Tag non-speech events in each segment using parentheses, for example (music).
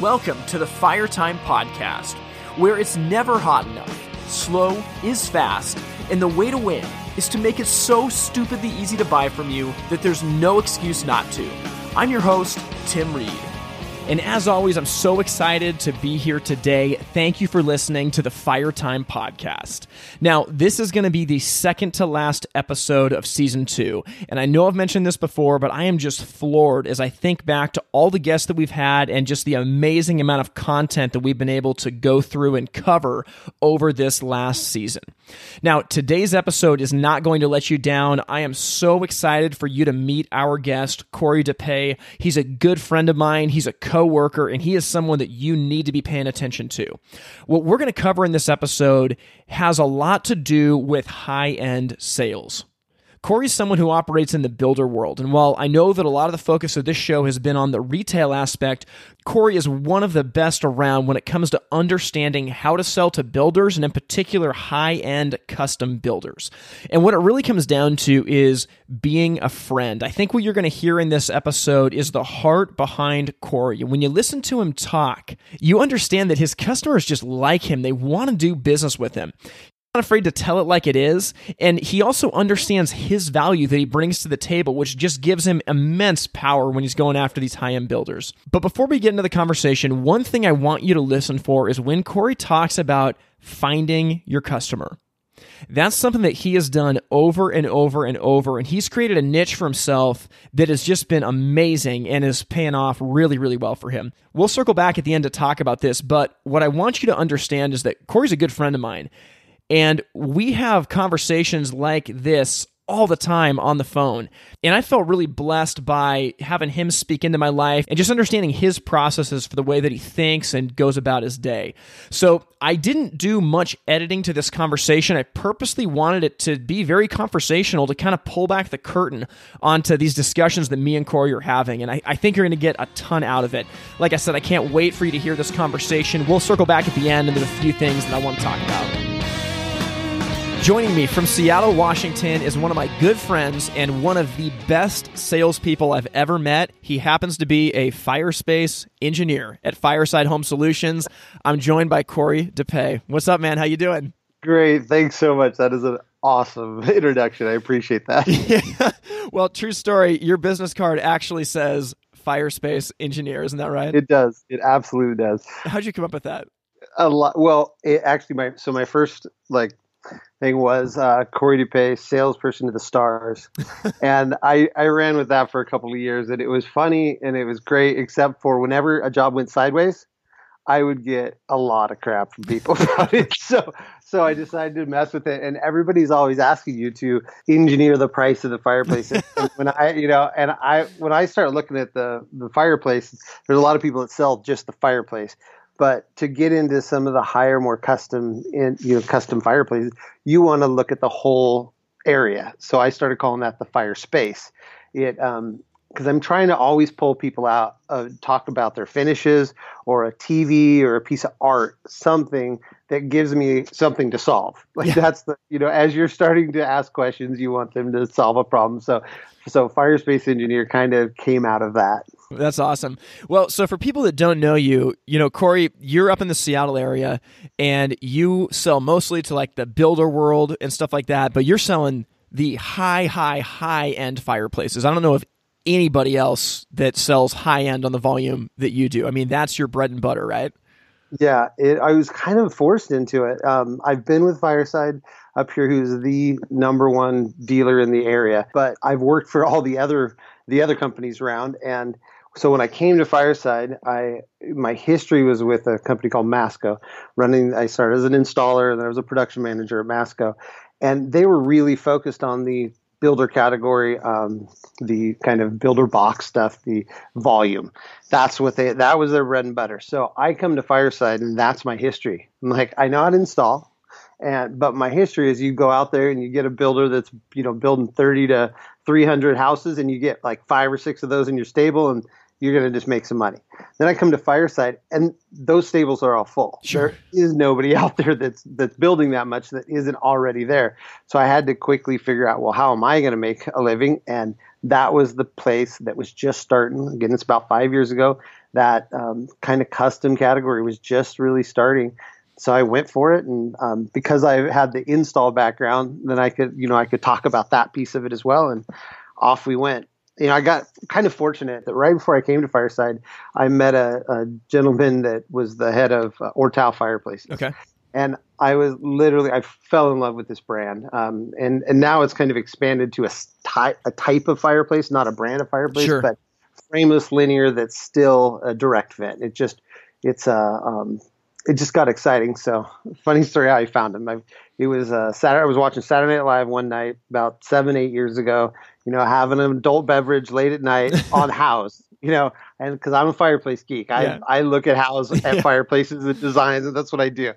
Welcome to the Fire Time Podcast, where it's never hot enough, slow is fast, and the way to win is to make it so stupidly easy to buy from you that there's no excuse not to. I'm your host, Tim Reed. And as always, I'm so excited to be here today. Thank you for listening to the Fire Time podcast. Now, this is going to be the second to last episode of season two. And I know I've mentioned this before, but I am just floored as I think back to all the guests that we've had and just the amazing amount of content that we've been able to go through and cover over this last season. Now, today's episode is not going to let you down. I am so excited for you to meet our guest, Cory Dupuy. He's a good friend of mine. He's a coworker, and he is someone that you need to be paying attention to. What we're going to cover in this episode has a lot to do with high end sales. Cory's someone who operates in the builder world. And while I know that a lot of the focus of this show has been on the retail aspect, Cory is one of the best around when it comes to understanding how to sell to builders and, in particular, high end custom builders. And what it really comes down to is being a friend. I think what you're going to hear in this episode is the heart behind Cory. When you listen to him talk, you understand that his customers just like him, they want to do business with him not afraid to tell it like it is. And he also understands his value that he brings to the table, which just gives him immense power when he's going after these high end builders. But before we get into the conversation, one thing I want you to listen for is when Cory talks about finding your customer. That's something that he has done over and over and over. And he's created a niche for himself that has just been amazing and is paying off really, really well for him. We'll circle back at the end to talk about this. But what I want you to understand is that Cory's a good friend of mine. And we have conversations like this all the time on the phone. And I felt really blessed by having him speak into my life and just understanding his processes for the way that he thinks and goes about his day. So I didn't do much editing to this conversation. I purposely wanted it to be very conversational to kind of pull back the curtain onto these discussions that me and Cory are having. And I, I think you're going to get a ton out of it. Like I said, I can't wait for you to hear this conversation. We'll circle back at the end and there's a few things that I want to talk about. Joining me from Seattle, Washington is one of my good friends and one of the best salespeople I've ever met. He happens to be a fire space engineer at Fireside Home Solutions. I'm joined by Cory Dupuy. What's up, man? How you doing? Great. Thanks so much. That is an awesome (laughs) introduction. I appreciate that. (laughs) yeah. Well, true story. Your business card actually says fire space engineer. Isn't that right? It does. It absolutely does. How'd you come up with that? A lot. Well, it actually, my so my first like thing was uh, Cory Dupuy, salesperson to the stars, (laughs) and I I ran with that for a couple of years, and it was funny and it was great, except for whenever a job went sideways, I would get a lot of crap from people (laughs) about it. So so I decided to mess with it, and everybody's always asking you to engineer the price of the fireplace. (laughs) when I you know, and I when I started looking at the the fireplace, there's a lot of people that sell just the fireplace but to get into some of the higher, more custom, in, you know, custom fireplaces, you want to look at the whole area. So I started calling that the fire space. It um, because I'm trying to always pull people out, uh, talk about their finishes or a TV or a piece of art, something that gives me something to solve. (laughs) Like yeah. that's the, you know, as you're starting to ask questions, you want them to solve a problem. So, so fire space engineer kind of came out of that. That's awesome. Well, so for people that don't know you, you know, Cory, you're up in the Seattle area and you sell mostly to like the builder world and stuff like that, but you're selling the high, high, high end fireplaces. I don't know if anybody else that sells high end on the volume that you do. I mean, that's your bread and butter, right? Yeah, it, I was kind of forced into it. Um, I've been with Fireside up here, who's the number one dealer in the area, but I've worked for all the other the other companies around, and so when I came to Fireside, I my history was with a company called Masco. Running, I started as an installer, and I was a production manager at Masco, and they were really focused on the builder category, um, the kind of builder box stuff, the volume. That's what they that was their bread and butter. So I come to Fireside, and that's my history. I'm like, I know how to install. And but my history is you go out there and you get a builder that's you know building 30 to 300 houses and you get like five or six of those in your stable and you're going to just make some money. Then I come to Fireside, and those stables are all full. Sure. There is nobody (laughs) out there that's that's building that much that isn't already there. So I had to quickly figure out, well, how am I going to make a living? And that was the place that was just starting. Again, it's about five years ago. That um, kind of custom category was just really starting. So I went for it, and um, because I had the install background, then I could, you know, I could talk about that piece of it as well, and off we went. You know, I got kind of fortunate that right before I came to Fireside, I met a, a gentleman that was the head of uh, Ortal Fireplaces. Okay and I was literally I fell in love with this brand, um, and and now it's kind of expanded to a type a type of fireplace, not a brand of fireplace, sure. but frameless linear that's still a direct vent. It just it's a uh, um, it just got exciting. So funny story how I found him. I, it was uh, Saturday. I was watching Saturday Night Live one night about seven eight years ago. You know, having an adult beverage late at night (laughs) on Houzz. You know, and because I'm a fireplace geek, I yeah. I look at Houzz (laughs) at yeah. fireplaces and designs, and that's what I do.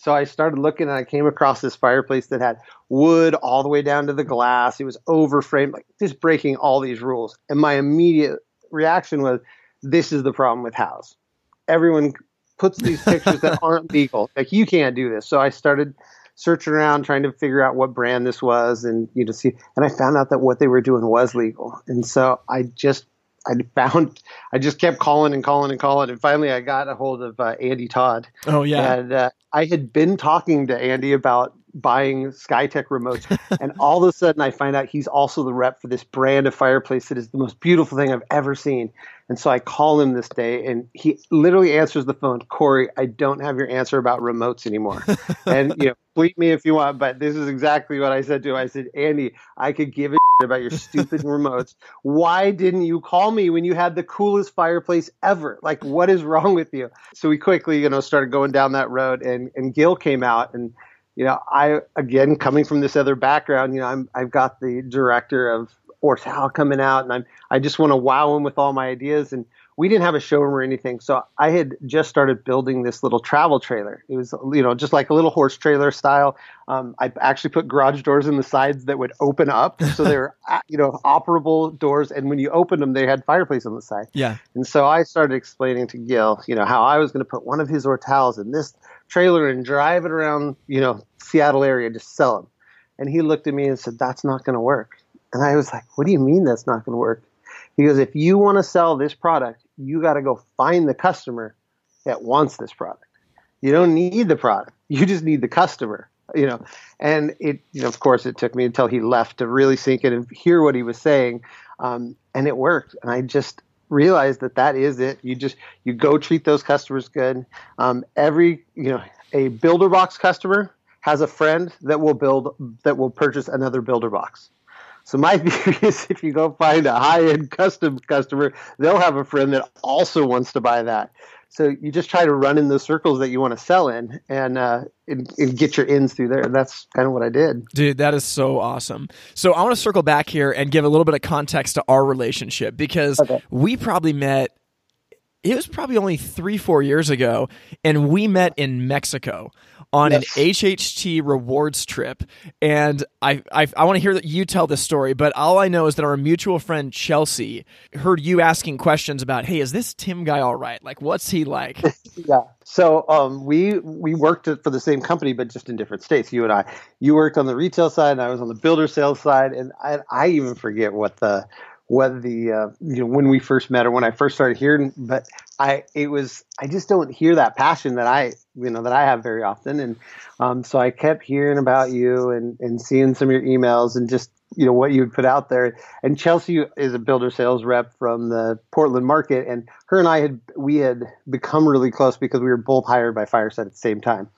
So I started looking and I came across this fireplace that had wood all the way down to the glass. It was over framed, like just breaking all these rules. And my immediate reaction was, this is the problem with Houzz. Everyone puts these pictures that (laughs) aren't legal. Like you can't do this. So I started searching around trying to figure out what brand this was and you know see and I found out that what they were doing was legal. And so I just I found I just kept calling and calling and calling, and finally I got a hold of uh, Andy Todd. Oh yeah, and uh, I had been talking to Andy about buying Skytech remotes, (laughs) and all of a sudden I find out he's also the rep for this brand of fireplace that is the most beautiful thing I've ever seen. And so I call him this day, and he literally answers the phone. Cory, I don't have your answer about remotes anymore. (laughs) and you know, tweet me if you want, but this is exactly what I said to him. I said, Andy, I could give a (laughs) about your stupid remotes. Why didn't you call me when you had the coolest fireplace ever? Like, what is wrong with you? So we quickly, you know, started going down that road, and and Gil came out and you know, I again coming from this other background, you know, I'm I've got the director of Ortal coming out, and I'm I just want to wow him with all my ideas. And we didn't have a showroom or anything, so I had just started building this little travel trailer. It was you know just like a little horse trailer style. Um, I actually put garage doors in the sides that would open up, (laughs) so they were you know operable doors. And when you opened them, they had fireplace on the side. Yeah. And so I started explaining to Gil, you know, how I was going to put one of his Ortals in this trailer and drive it around, you know, Seattle area, just sell them. And he looked at me and said, "That's not going to work." And I was like, what do you mean that's not going to work? He goes, if you want to sell this product, you got to go find the customer that wants this product. You don't need the product. (laughs) You just need the customer, you know. And it, you know, of course, it took me until he left to really sink in and hear what he was saying. Um, and it worked. And I just realized that that is it. You just, you go treat those customers good. Um, every, you know, a builder box customer has a friend that will build, that will purchase another builder box. So my (laughs) theory is if you go find a high-end custom customer, they'll have a friend that also wants to buy that. So you just try to run in the circles that you want to sell in, and, uh, and, and get your ins through there. And that's kind of what I did. Dude, that is so awesome. So I want to circle back here and give a little bit of context to our relationship because okay. we probably met it was probably only three, four years ago, and we met in Mexico on yes. an HHT rewards trip. And I, I, I want to hear that you tell this story, but all I know is that our mutual friend Chelsea heard you asking questions about, hey, is this Tim guy all right? Like, what's he like? (laughs) yeah. So um, we we worked for the same company, but just in different states. You and I. You worked on the retail side, and I was on the builder sales side. And I, I even forget what the what the uh, you know when we first met or when I first started hearing, but I it was I just don't hear that passion that I you know that I have very often, and um, so I kept hearing about you and and seeing some of your emails and just you know what you would put out there. And Chelsea is a builder sales rep from the Portland market, and her and I had we had become really close because we were both hired by Fireside at the same time,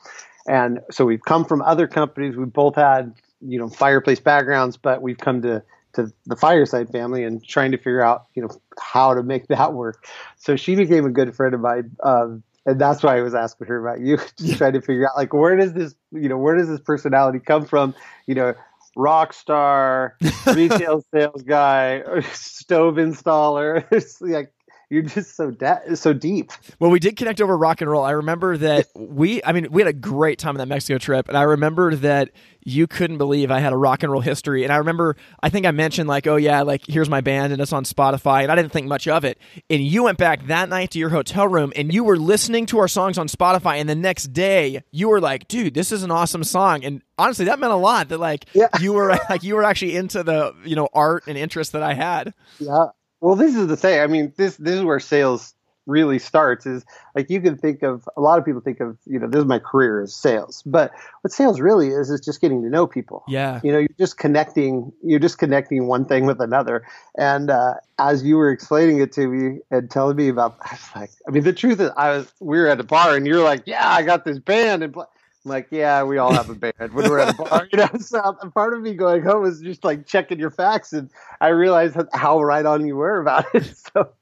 and so we've come from other companies. We both had you know fireplace backgrounds, but we've come to to the fireside family and trying to figure out you know how to make that work. So she became a good friend of mine um, and that's why i was asking her about you (laughs) just trying to figure out like where does this you know where does this personality come from? You know rock star (laughs) retail sales guy (laughs) stove installer it's like you're just so de- so deep. Well, we did connect over rock and roll. I remember that we, I mean, we had a great time on that Mexico trip, and I remember that you couldn't believe I had a rock and roll history. And I remember, I think I mentioned like, oh yeah, like here's my band and it's on Spotify, and I didn't think much of it. And you went back that night to your hotel room and you were listening to our songs on Spotify, and the next day you were like, dude, this is an awesome song. And honestly, that meant a lot. That like yeah. you were (laughs) like you were actually into the you know art and interest that I had. Yeah. Well, this is the thing. I mean, this this is where sales really starts is like you can think of a lot of people think of you know this is my career as sales. But what sales really is is just getting to know people. Yeah. You know you're just connecting you're just connecting one thing with another. And uh, as you were explaining it to me and telling me about I was like I mean the truth is I was we were at a bar and you're like yeah I got this band and I'm like, yeah, we all have a band when we're at a bar, you know. (laughs) So part of me going home was just like checking your facts, and I realized how right on you were about it. (laughs) So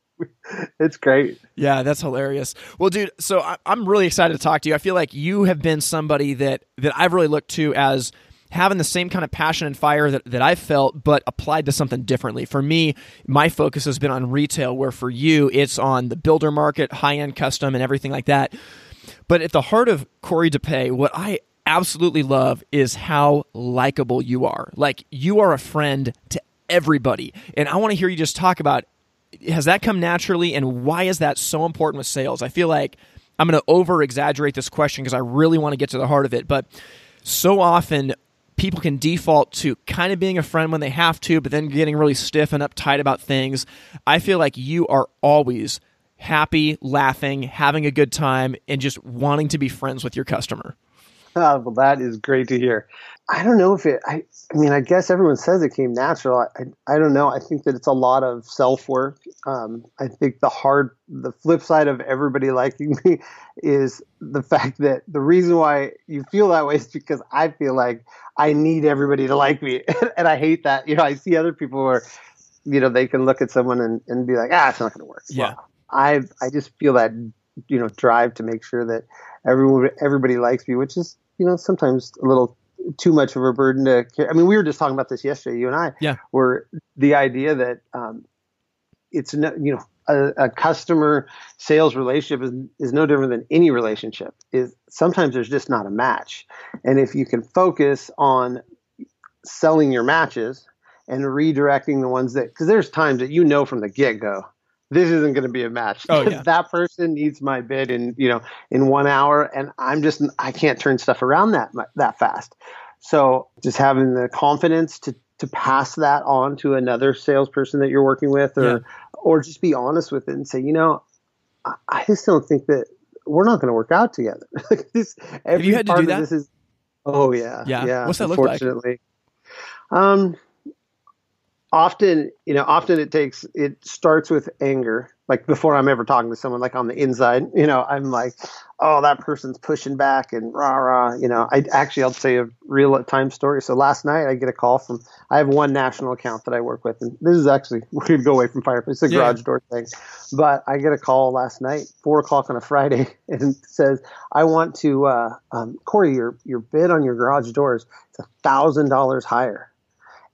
it's great. Yeah, that's hilarious. Well, dude, so I, am really excited to talk to you. I feel like you have been somebody that that I've really looked to as having the same kind of passion and fire that, that I felt, but applied to something differently. For me, my focus has been on retail, where for you, it's on the builder market, high end custom, and everything like that. But at the heart of Cory Dupuy, what I absolutely love is how likable you are. Like, you are a friend to everybody. And I want to hear you just talk about has that come naturally and why is that so important with sales? I feel like I'm going to over exaggerate this question because I really want to get to the heart of it, but so often people can default to kind of being a friend when they have to, but then getting really stiff and uptight about things. I feel like you are always happy, laughing, having a good time, and just wanting to be friends with your customer. Oh, well, that is great to hear. I don't know if it. I, I mean, I guess everyone says it came natural. I, I, I don't know. I think that it's a lot of self work. Um, I think the hard, the flip side of everybody (laughs) liking me is the fact that the reason why you feel that way is because I feel like I need everybody to like me, (laughs) and I hate that. You know, I see other people where, you know, they can look at someone and, and be like, ah, it's not going to work. Yeah. Well, I I just feel that you know drive to make sure that everyone everybody likes me, which is you know sometimes a little too much of a burden to carry. I mean, we were just talking about this yesterday, you and I. Yeah. Where the idea that um, it's no, you know a, a, customer sales relationship is is no different than any relationship. Is sometimes there's just not a match, and if you can focus on selling your matches and redirecting the ones that because there's times that you know from the get go this isn't going to be a match. Oh, (laughs) yeah. that person needs my bid in you know in one hour, and I'm just I can't turn stuff around that that fast. So just having the confidence to to pass that on to another salesperson that you're working with, or yeah. or just be honest with it and say, you know, I, I just don't think that we're not going to work out together. (laughs) this, every Have you had to do that? This is, oh yeah, yeah. yeah What's that look like? Um, often you know often it takes it starts with anger like before i'm ever talking to someone like on the inside you know i'm like oh that person's pushing back and rah rah you know. I actually i'll say a real time story. So last night i get a call from i have one national account that i work with and this is actually (laughs) going to go away from fireplace it's a yeah. garage door thing. But i get a call last night four o'clock on a friday (laughs) and says i want to uh, um, cory your your bid on your garage doors it's a thousand dollars higher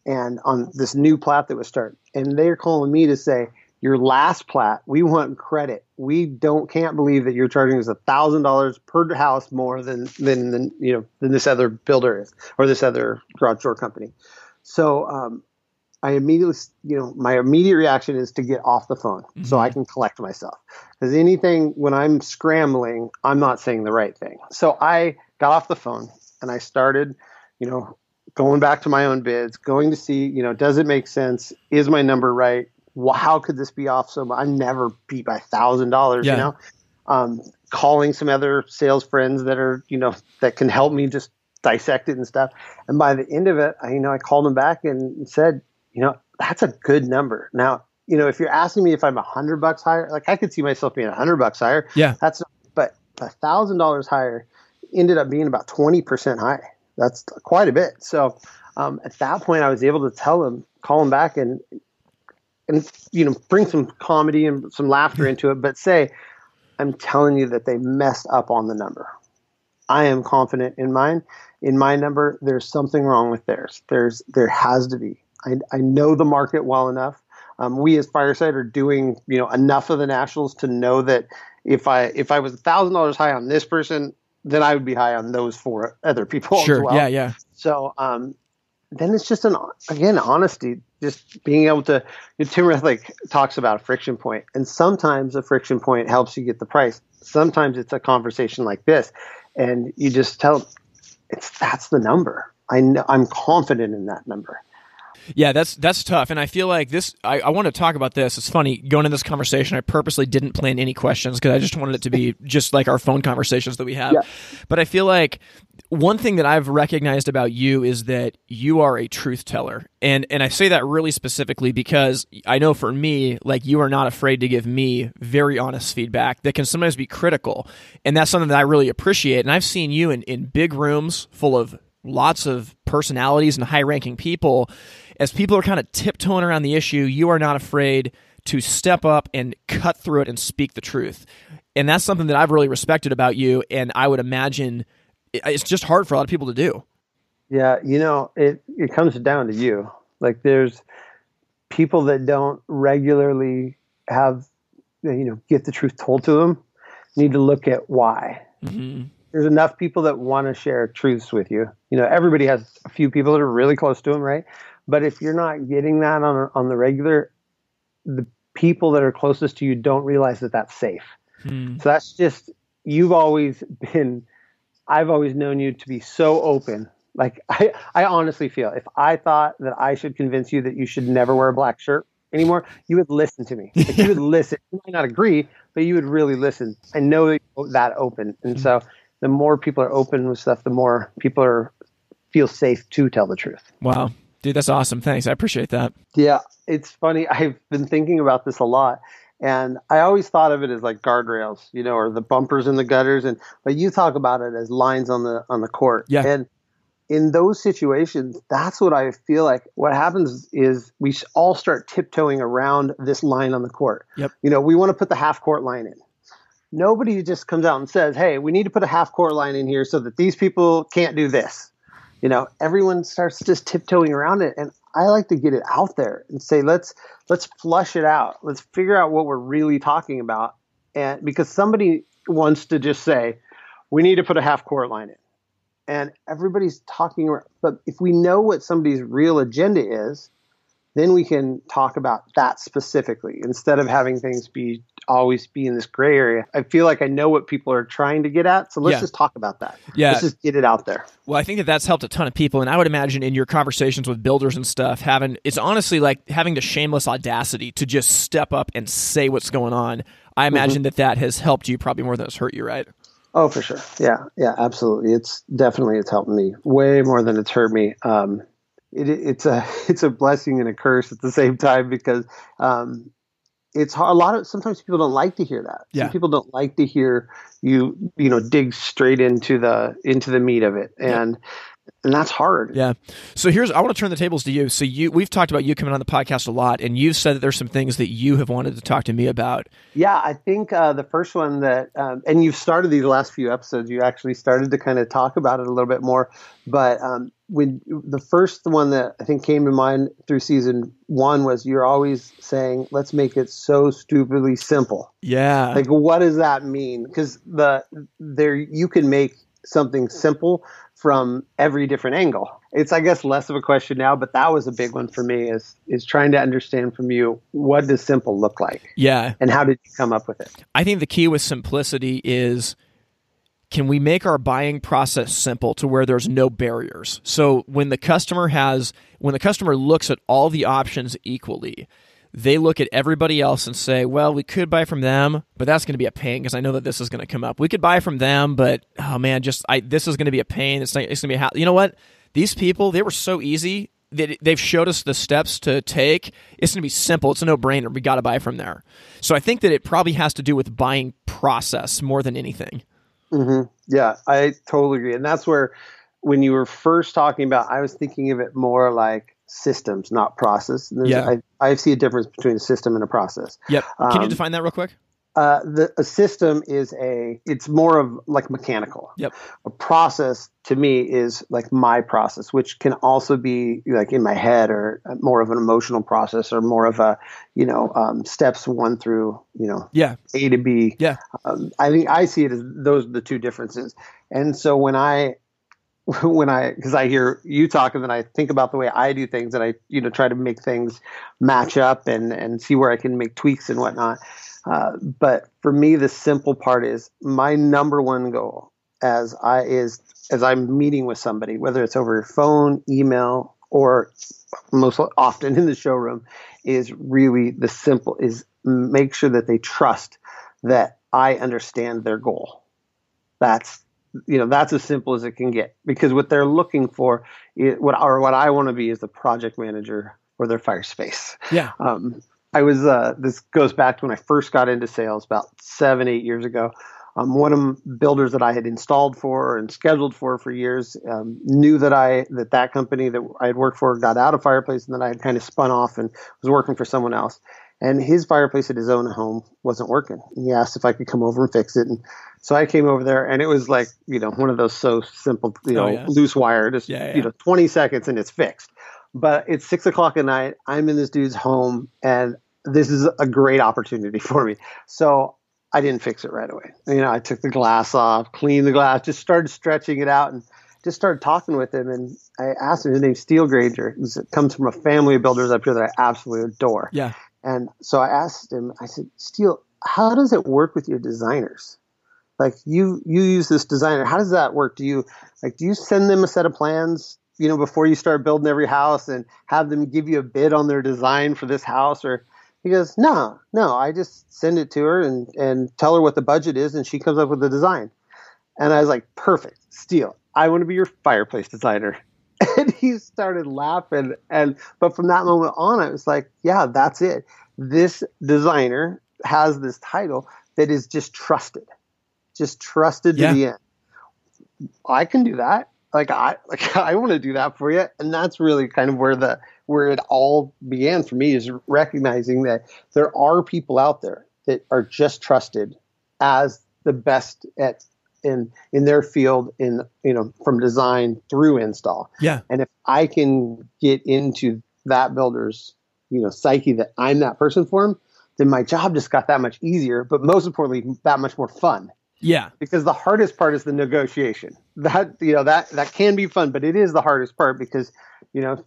and on this new plat that was started. And they're calling me to say, your last plat, we want credit. We don't can't believe that you're charging us a thousand dollars per house more than, than than you know than this other builder is or this other garage door company. So um, I immediately, you know, my immediate reaction is to get off the phone mm-hmm. so I can collect myself. Because anything when I'm scrambling, I'm not saying the right thing. So I got off the phone and I started, you know, going back to my own bids, going to see, you know, does it make sense? Is my number right? Well, how could this be off so much? I'm never beat by thousand dollars, you know. Um, calling some other sales friends that are, you know, that can help me just dissect it and stuff. And by the end of it, I, you know, I called them back and said, you know, that's a good number. Now, you know, if you're asking me if I'm a hundred bucks higher, like I could see myself being a hundred bucks higher. Yeah. That's, but a thousand dollars higher ended up being about 20% higher that's quite a bit. So um, at that point, I was able to tell him, call him back, and and you know bring some comedy and some laughter into it, but say, I'm telling you that they messed up on the number. I am confident in mine. In my number, there's something wrong with theirs. There's there has to be. I, I know the market well enough. Um, we as Fireside are doing you know enough of the nationals to know that if I if I was a thousand dollars high on this person, then I would be high on those four other people. Sure. Well. Yeah. Yeah. So um, then it's just an again honesty, just being able to. You know, Tim like talks about a friction point, and sometimes a friction point helps you get the price. Sometimes it's a conversation like this, and you just tell it's that's the number. I know, I'm confident in that number. Yeah, that's that's tough, and I feel like this. I, I want to talk about this. It's funny going in this conversation. I purposely didn't plan any questions because I just wanted it to be just like our phone conversations that we have. Yeah. But I feel like one thing that I've recognized about you is that you are a truth teller, and and I say that really specifically because I know for me, like you are not afraid to give me very honest feedback that can sometimes be critical, and that's something that I really appreciate. And I've seen you in in big rooms full of lots of personalities and high ranking people as people are kind of tiptoeing around the issue, you are not afraid to step up and cut through it and speak the truth. And that's something that I've really respected about you. And I would imagine it's just hard for a lot of people to do. Yeah, you know, it it comes down to you. Like there's people that don't regularly have you know get the truth told to them need to look at why. Mm-hmm. There's enough people that want to share truths with you. You know, everybody has a few people that are really close to them, right? But if you're not getting that on on the regular, the people that are closest to you don't realize that that's safe. Hmm. So that's just you've always been. I've always known you to be so open. Like (laughs) I, I honestly feel if I thought that I should convince you that you should never wear a black shirt anymore, you would listen to me. (laughs) Like, you would listen. You might not agree, but you would really listen. I know that you're that open, and so the more people are open with stuff, the more people are feel safe to tell the truth. Wow. Dude, that's awesome. Thanks. I appreciate that. Yeah, it's funny. I've been thinking about this a lot. And I always thought of it as like guardrails, you know, or the bumpers in the gutters. And but you talk about it as lines on the on the court. Yeah. And in those situations, that's what I feel like. What happens is we all start tiptoeing around this line on the court. Yep. You know, we want to put the half court line in. Nobody just comes out and says, "Hey, we need to put a half court line in here so that these people can't do this." You know, everyone starts just tiptoeing around it, and I like to get it out there and say, "Let's let's flush it out. Let's figure out what we're really talking about." And because somebody wants to just say, "We need to put a half court line in," and everybody's talking. But if we know what somebody's real agenda is, then we can talk about that specifically instead of having things be always be in this gray area. I feel like I know what people are trying to get at, so let's Yeah. just talk about that. Yeah. Let's just get it out there. Well, I think that that's helped a ton of people, and I would imagine in your conversations with builders and stuff, having it's honestly like having the shameless audacity to just step up and say what's going on. I imagine that that has helped you probably more than it's hurt you, right? Oh, for sure. Yeah, yeah, absolutely. It's definitely it's helped me way more than it's hurt me. Um, it, it's a (laughs) it's a blessing and a curse at the same time because um, it's hard. a lot of sometimes people don't like to hear that. Yeah. Some people don't like to hear you you know dig straight into the into the meat of it, and and that's hard. Yeah. So here's I want to turn the tables to you. So you we've talked about you coming on the podcast a lot, and you've said that there's some things that you have wanted to talk to me about. Yeah, I think uh, the first one that, um, and you've started these last few episodes, you actually started to kind of talk about it a little bit more. But um, when the first one that I think came to mind through season one was you're always saying, let's make it so stupidly simple. Yeah. Like, what does that mean? Because the there you can make something simple from every different angle. It's I guess less of a question now, but that was a big one for me is is trying to understand from you what does simple look like yeah. and how did you come up with it? I think the key with simplicity is can we make our buying process simple to where there's no barriers? So when the customer has when the customer looks at all the options equally, they look at everybody else and say, "Well, we could buy from them, but that's going to be a pain because I know that this is going to come up. We could buy from them, but oh man, just I this is going to be a pain. It's, not, it's going to be a ha-. you know what? These people, they were so easy. They, they've showed us the steps to take. It's going to be simple. It's a no brainer. We got to buy from there. So I think that it probably has to do with buying process more than anything. Hmm Yeah, I totally agree. And that's where, when you were first talking about, I was thinking of it more like systems, not process. There's- Yeah. I, I see a difference between a system and a process. Yep. Can you Um, define that real quick? Uh, the a system is a it's more of like mechanical. Yep. A process to me is like my process, which can also be like in my head or more of an emotional process or more of a you know um, steps one through you know Yeah. A to B. Yeah. Um, I think I see it as those are the two differences. And so when I (laughs) when I because I hear you talk and then I think about the way I do things and I you know try to make things match up and and see where I can make tweaks and whatnot. Uh, but for me, the simple part is my number one goal as I is as I'm meeting with somebody, whether it's over phone, email, or most often in the showroom, is really the simple is make sure that they trust that I understand their goal. That's you know that's as simple as it can get because what they're looking for is, what or what I want to be is the project manager for their fire space. Yeah. Um, I was uh, this goes back to when I first got into sales about seven eight years ago. Um, one of the builders that I had installed for and scheduled for for years um, knew that I that that company that I had worked for got out of fireplace and then I had kind of spun off and was working for someone else. And his fireplace at his own home wasn't working. He asked if I could come over and fix it, and so I came over there, and it was like you know one of those so simple, you know, Oh, yeah. loose wire, just Yeah, yeah. you know, twenty seconds and it's fixed. But it's six o'clock at night. I'm in this dude's home, and this is a great opportunity for me. So I didn't fix it right away. You know, I took the glass off, cleaned the glass, just started stretching it out, and just started talking with him. And I asked him. His name's Steel Granger. He's, comes from a family of builders up here that I absolutely adore. Yeah. And so I asked him. I said, Steel, how does it work with your designers? Like you, you use this designer. How does that work? Do you like? Do you send them a set of plans? You know, before you start building every house, and have them give you a bid on their design for this house, or he goes, no, no, I just send it to her and, and tell her what the budget is, and she comes up with the design. And I was like, perfect, Steele, I want to be your fireplace designer. (laughs) And he started laughing. And but from that moment on, I was like, yeah, that's it. This designer has this title that is just trusted, just trusted Yeah. to the end. I can do that. Like I (laughs) like I want to do that for you. And that's really kind of where the where it all began for me is recognizing that there are people out there that are just trusted as the best at in in their field in you know from design through install. Yeah. And if I can get into that builder's you know psyche that I'm that person for him, then my job just got that much easier. But most importantly, that much more fun Yeah. because the hardest part is the negotiation. That you know that that can be fun, but it is the hardest part because you know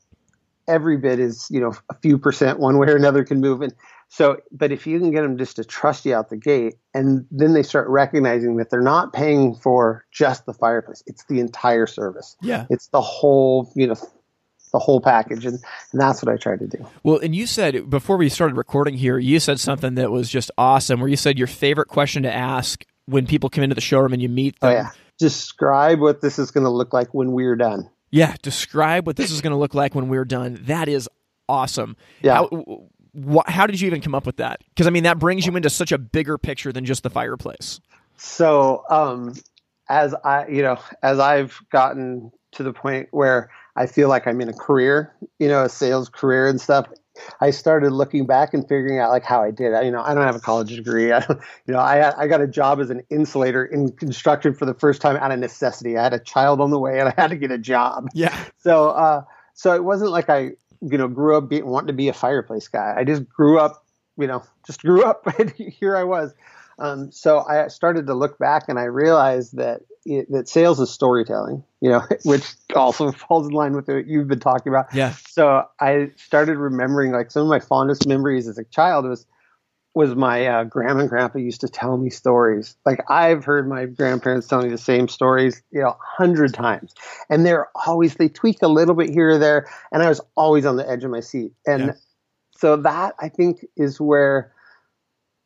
every bit is you know a few percent one way or another can move and so but if you can get them just to trust you out the gate and then they start recognizing that they're not paying for just the fireplace it's the entire service Yeah. it's the whole you know the whole package and, and that's what i try to do Well, and you said before we started recording here, you said something that was just awesome where you said your favorite question to ask when people come into the showroom and you meet oh them. yeah describe what this is going to look like when we're done Yeah, describe what this is going to look like when we're done. That is awesome. Yeah. How, wh- how did you even come up with that? Because I mean, that brings you into such a bigger picture than just the fireplace. So, um, as I, you know, as I've gotten to the point where I feel like I'm in a career, you know, a sales career and stuff, I started looking back and figuring out like how I did. You know, I don't have a college degree. I don't, you know, I I got a job as an insulator in construction for the first time out of necessity. I had a child on the way and I had to get a job. Yeah. So, uh, so it wasn't like I, you know, grew up being, wanting to be a fireplace guy. I just grew up, you know, just grew up (laughs) and here I was. Um, so I started to look back and I realized that it, that sales is storytelling, you know, (laughs) which also (laughs) falls in line with what you've been talking about. Yeah. So I started remembering like some of my fondest memories as a child was was my uh, grandma and grandpa used to tell me stories. Like I've heard my grandparents tell me the same stories, you know, a hundred times, and they're always they tweak a little bit here or there, and I was always on the edge of my seat. And Yeah. so that I think is where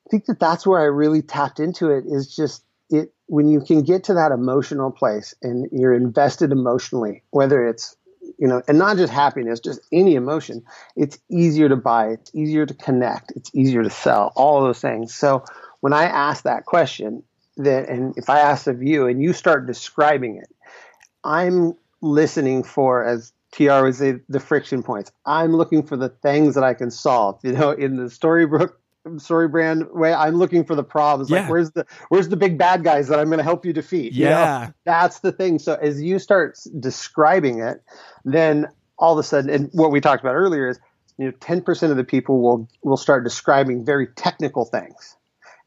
I think that that's where I really tapped into it is just it when you can get to that emotional place and you're invested emotionally, whether it's you know, and not just happiness, just any emotion, it's easier to buy, it's easier to connect, it's easier to sell, all those things. So when I ask that question, that and if I ask of you and you start describing it, I'm listening for as TR would say the friction points. I'm looking for the things that I can solve. You know, in the storybook story brand way. I'm looking for the problems. Yeah. Like where's the where's the big bad guys that I'm going to help you defeat? You know? Yeah. that's the thing. So as you start describing it, then all of a sudden, and what we talked about earlier is, you know, 10% of the people will will start describing very technical things,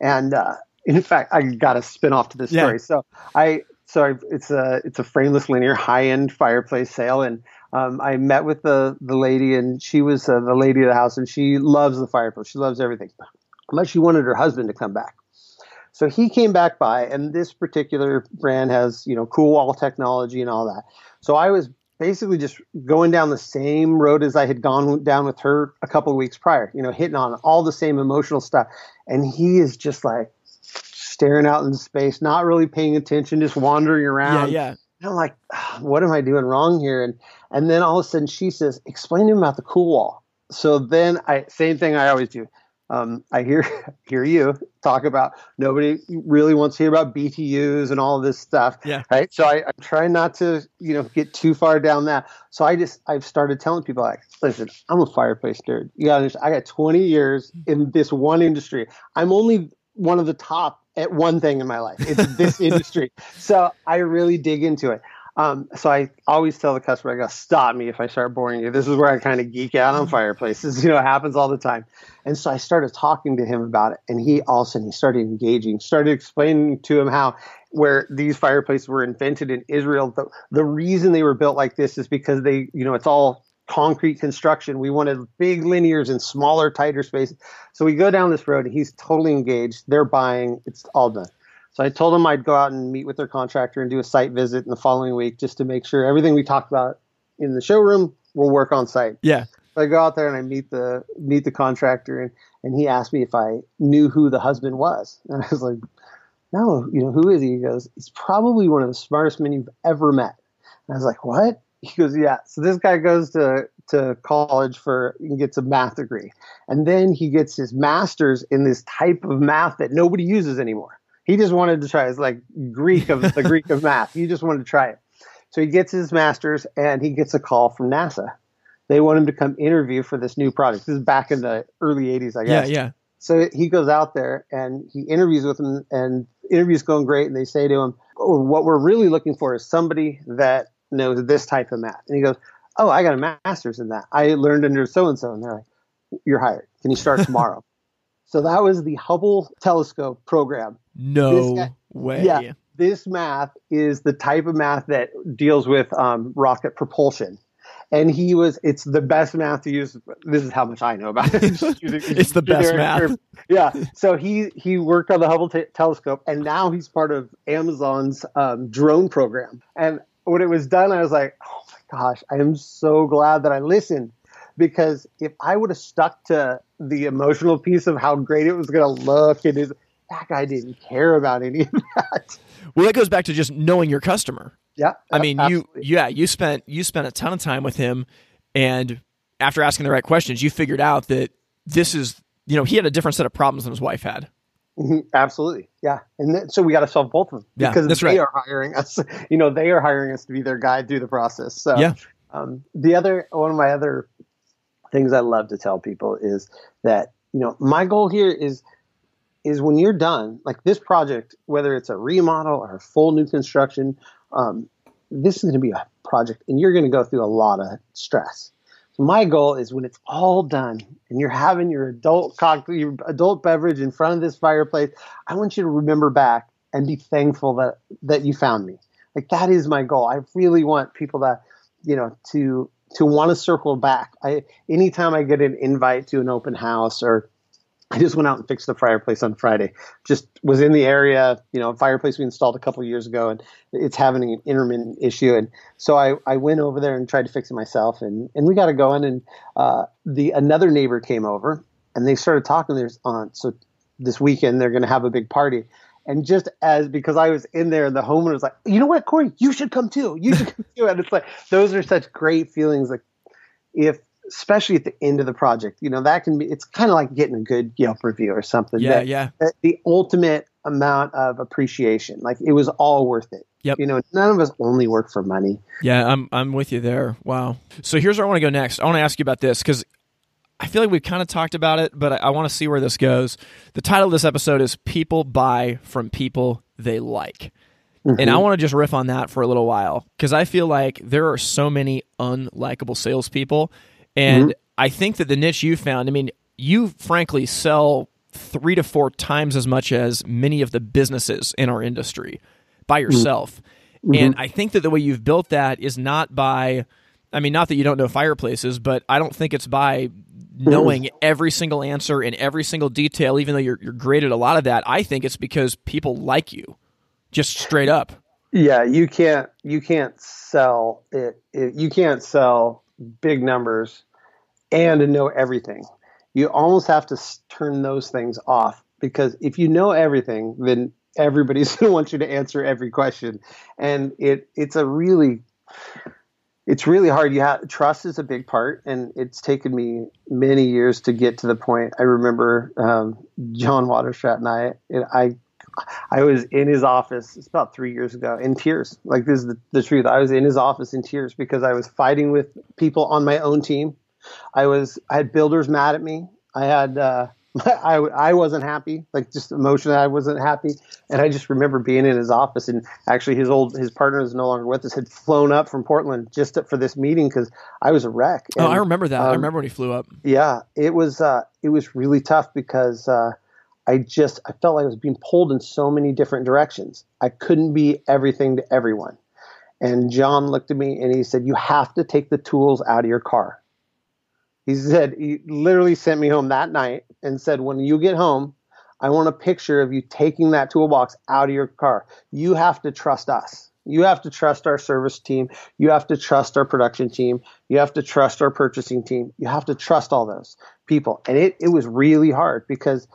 and uh, in fact, I got to spin off to this Yeah. story. So I so I, it's a it's a frameless linear high end fireplace sale, and um, I met with the the lady, and she was uh, the lady of the house, and she loves the fireplace. She loves everything, but she wanted her husband to come back. So he came back by, and this particular brand has, you know, cool wall technology and all that. So I was basically just going down the same road as I had gone down with her a couple of weeks prior, you know, hitting on all the same emotional stuff. And he is just like staring out in space, not really paying attention, just wandering Yeah, around. yeah. And I'm like, "Ah, (sighs) what am I doing wrong here? And and then all of a sudden she says, explain to him about the cool wall. So then I same thing I always do. Um, I hear (laughs) hear you talk about nobody really wants to hear about BTUs and all of this stuff. Yeah. Right. So I, I'm trying not to, you know, get too far down that. So I just I've started telling people like, listen, I'm a fireplace nerd. You gotta I got 20 years in this one industry. I'm only one of the top at one thing in my life. It's this (laughs) industry. So I really dig into it. Um, so I always tell the customer, I go, stop me if I start boring you. This is where I kind of geek out on fireplaces. (laughs) You know, it happens all the time. And so I started talking to him about it, and he all of a sudden he started engaging, started explaining to him how where these fireplaces were invented in Israel. The, the reason they were built like this is because they, you know, it's all concrete construction. We wanted big linears and smaller, tighter spaces. So we go down this road, and he's totally engaged. They're buying. It's all done. So I told him I'd go out and meet with their contractor and do a site visit in the following week just to make sure everything we talked about in the showroom will work on site. Yeah. So I go out there and I meet the meet the contractor and and he asked me if I knew who the husband was. (laughs) And I was like, No, you know, who is he? He goes, He's probably one of the smartest men you've ever met. And I was like, What? He goes, Yeah. So this guy goes to to college for and gets a math degree. And then he gets his master's in this type of math that nobody uses anymore. He just wanted to try. It's like Greek of the Greek of math. He just wanted to try it. So he gets his master's and he gets a call from NASA. They want him to come interview for this new project. This is back in the early 80s, I Yeah, guess. yeah. So he goes out there and he interviews with them, and interviews going great. And they say to him, oh, "What we're really looking for is somebody that knows this type of math." And he goes, "Oh, I got a master's in that. I learned under so and so." And they're like, "You're hired. Can you start tomorrow?" (laughs) so that was the Hubble telescope program. No guy- way. Yeah. This math is the type of math that deals with um, rocket propulsion. And he was, it's the best math to use. This is how much I know about it. (laughs) It's the best math. term. Yeah. So he, he worked on the Hubble te- telescope and now he's part of Amazon's um, drone program. And when it was done, I was like, oh my gosh, I am so glad that I listened because if I would have stuck to the emotional piece of how great it was going to look and his, that guy didn't care about any of that. Well, that goes back to just knowing your customer. Yeah. I mean, you yeah, you spent you spent a ton of time with him, and after asking the right questions, you figured out that this is you know he had a different set of problems than his wife had. Mhm, Absolutely. Yeah. And then, so we got to solve both of them Yeah, because that's they right. are hiring us. (laughs) You know, they are hiring us to be their guide through the process. So, Yeah. um, the other, one of my other things I love to tell people is that, you know, my goal here is, is when you're done, like this project, whether it's a remodel or a full new construction, um, this is going to be a project and you're going to go through a lot of stress. So my goal is when it's all done and you're having your adult cocktail, your adult beverage in front of this fireplace, I want you to remember back and be thankful that that you found me. Like that is my goal. I really want people to, you know, to to want to circle back. I anytime I get an invite to an open house or I just went out and fixed the fireplace on Friday. Just was in the area, you know, fireplace we installed a couple years ago, and it's having an intermittent issue. And so I, I went over there and tried to fix it myself, and, and we got it going. And uh, the another neighbor came over, and they started talking. to There's aunt. so this weekend they're going to have a big party. And just as because I was in there, the homeowner was like, "You know what, Cory? You should come too. You should come too." And it's like those are such great feelings. Like if especially at the end of the project. You know, that can be, it's kind of like getting a good Yelp review or something. Yeah, that, yeah. that the ultimate amount of appreciation. Like it was all worth it. Yep. You know, none of us only work for money. Yeah, I'm I'm with you there. Wow. So here's where I want to go next. I want to ask you about this because I feel like we've kind of talked about it, but I, I want to see where this goes. The title of this episode is People Buy from People They Like. Mm-hmm. And I want to just riff on that for a little while because I feel like there are so many unlikable salespeople. And mm-hmm. I think that the niche you found, I mean, you frankly sell three to four times as much as many of the businesses in our industry by mm-hmm. yourself. Mm-hmm. And I think that the way you've built that is not by, I mean, not that you don't know fireplaces, but I don't think it's by knowing every single answer and every single detail, even though you're, you're great at a lot of that. I think it's because people like you, just straight up. Yeah, you can't you can't sell it, it you can't sell big numbers and to know everything. You almost have to turn those things off because if you know everything, then everybody's (laughs) going to want you to answer every question, and it it's a really it's really hard. You have trust is a big part, and it's taken me many years to get to the point. I remember um, John Waterstrat and I, and I, I was in his office. It's about three years ago, in tears. Like this is the, the truth. I was in his office in tears because I was fighting with people on my own team. I was I had builders mad at me. I had uh, (laughs) I, I wasn't happy, like just emotionally, I wasn't happy. And I just remember being in his office, and actually, his old his partner is no longer with us. Had flown up from Portland just for this meeting because I was a wreck. And, oh, I remember that. Um, I remember when he flew up. Yeah, it was uh, it was really tough because uh, I just I felt like I was being pulled in so many different directions. I couldn't be everything to everyone. And John looked at me and he said, "You have to take the tools out of your car." He said he literally sent me home that night and said, when you get home, I want a picture of you taking that toolbox out of your car. You have to trust us. You have to trust our service team. You have to trust our production team. You have to trust our purchasing team. You have to trust all those people. And it, it was really hard because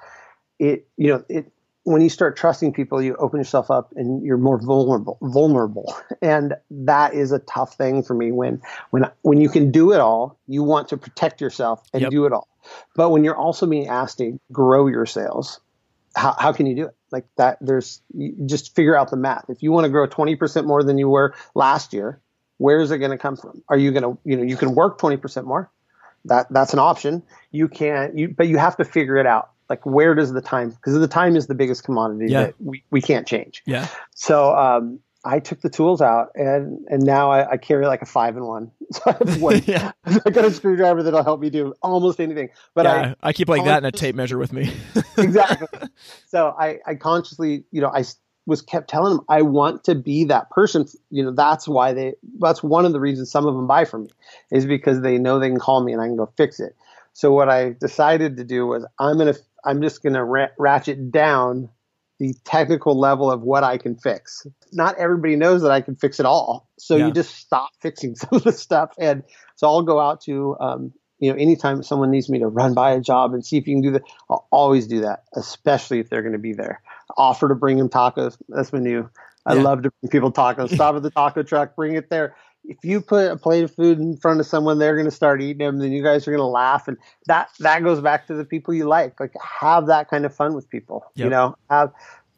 it, you know, it, when you start trusting people, you open yourself up and you're more vulnerable, vulnerable. (laughs) And that is a tough thing for me when, when, when you can do it all, you want to protect yourself and yep. do it all. But when you're also being asked to grow your sales, how, how can you do it? Like that, there's just figure out the math. If you want to grow 20% more than you were last year, where is it going to come from? Are you going to, you know, you can work 20% more. That that's an option. You can't, you, but you have to figure it out like where does the time because the time is the biggest commodity yeah. that we, we can't change yeah so um, I took the tools out and and now I, I carry like a five in one. (laughs) So I have one. (laughs) yeah. (laughs) I got a screwdriver that'll help me do almost anything. But yeah, I, I keep like that in a tape measure with me. exactly. So I, I consciously, you know, I was kept telling them I want to be that person. You know, that's why they. That's one of the reasons some of them buy from me is because they know they can call me and I can go fix it. So what I decided to do was I'm gonna I'm just gonna ra- ratchet down the technical level of what I can fix. Not everybody knows that I can fix it all, so yeah. you just stop fixing (laughs) some of the stuff. And so I'll go out to um, you know anytime someone needs me to run by a job and see if you can do that. I'll always do that, especially if they're going to be there. Offer to bring them tacos. That's my new. I yeah. love to bring people tacos. Stop at the taco truck, bring it there if you put a plate of food in front of someone, they're going to start eating them. Then you guys are going to laugh, and that that goes back to the people you like. Like have that kind of fun with people. Yep. You know, have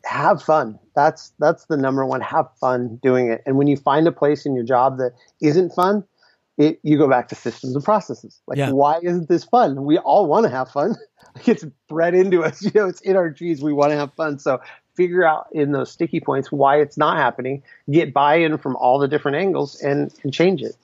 have fun. That's that's the number one. Have fun doing it. And when you find a place in your job that isn't fun, it you go back to systems and processes. Like yeah. why isn't this fun? We all want to have fun. (laughs) it's bred into us. (laughs) You know, it's in our genes. We want to have fun. So figure out in those sticky points why it's not happening, get buy-in from all the different angles, and, and change it.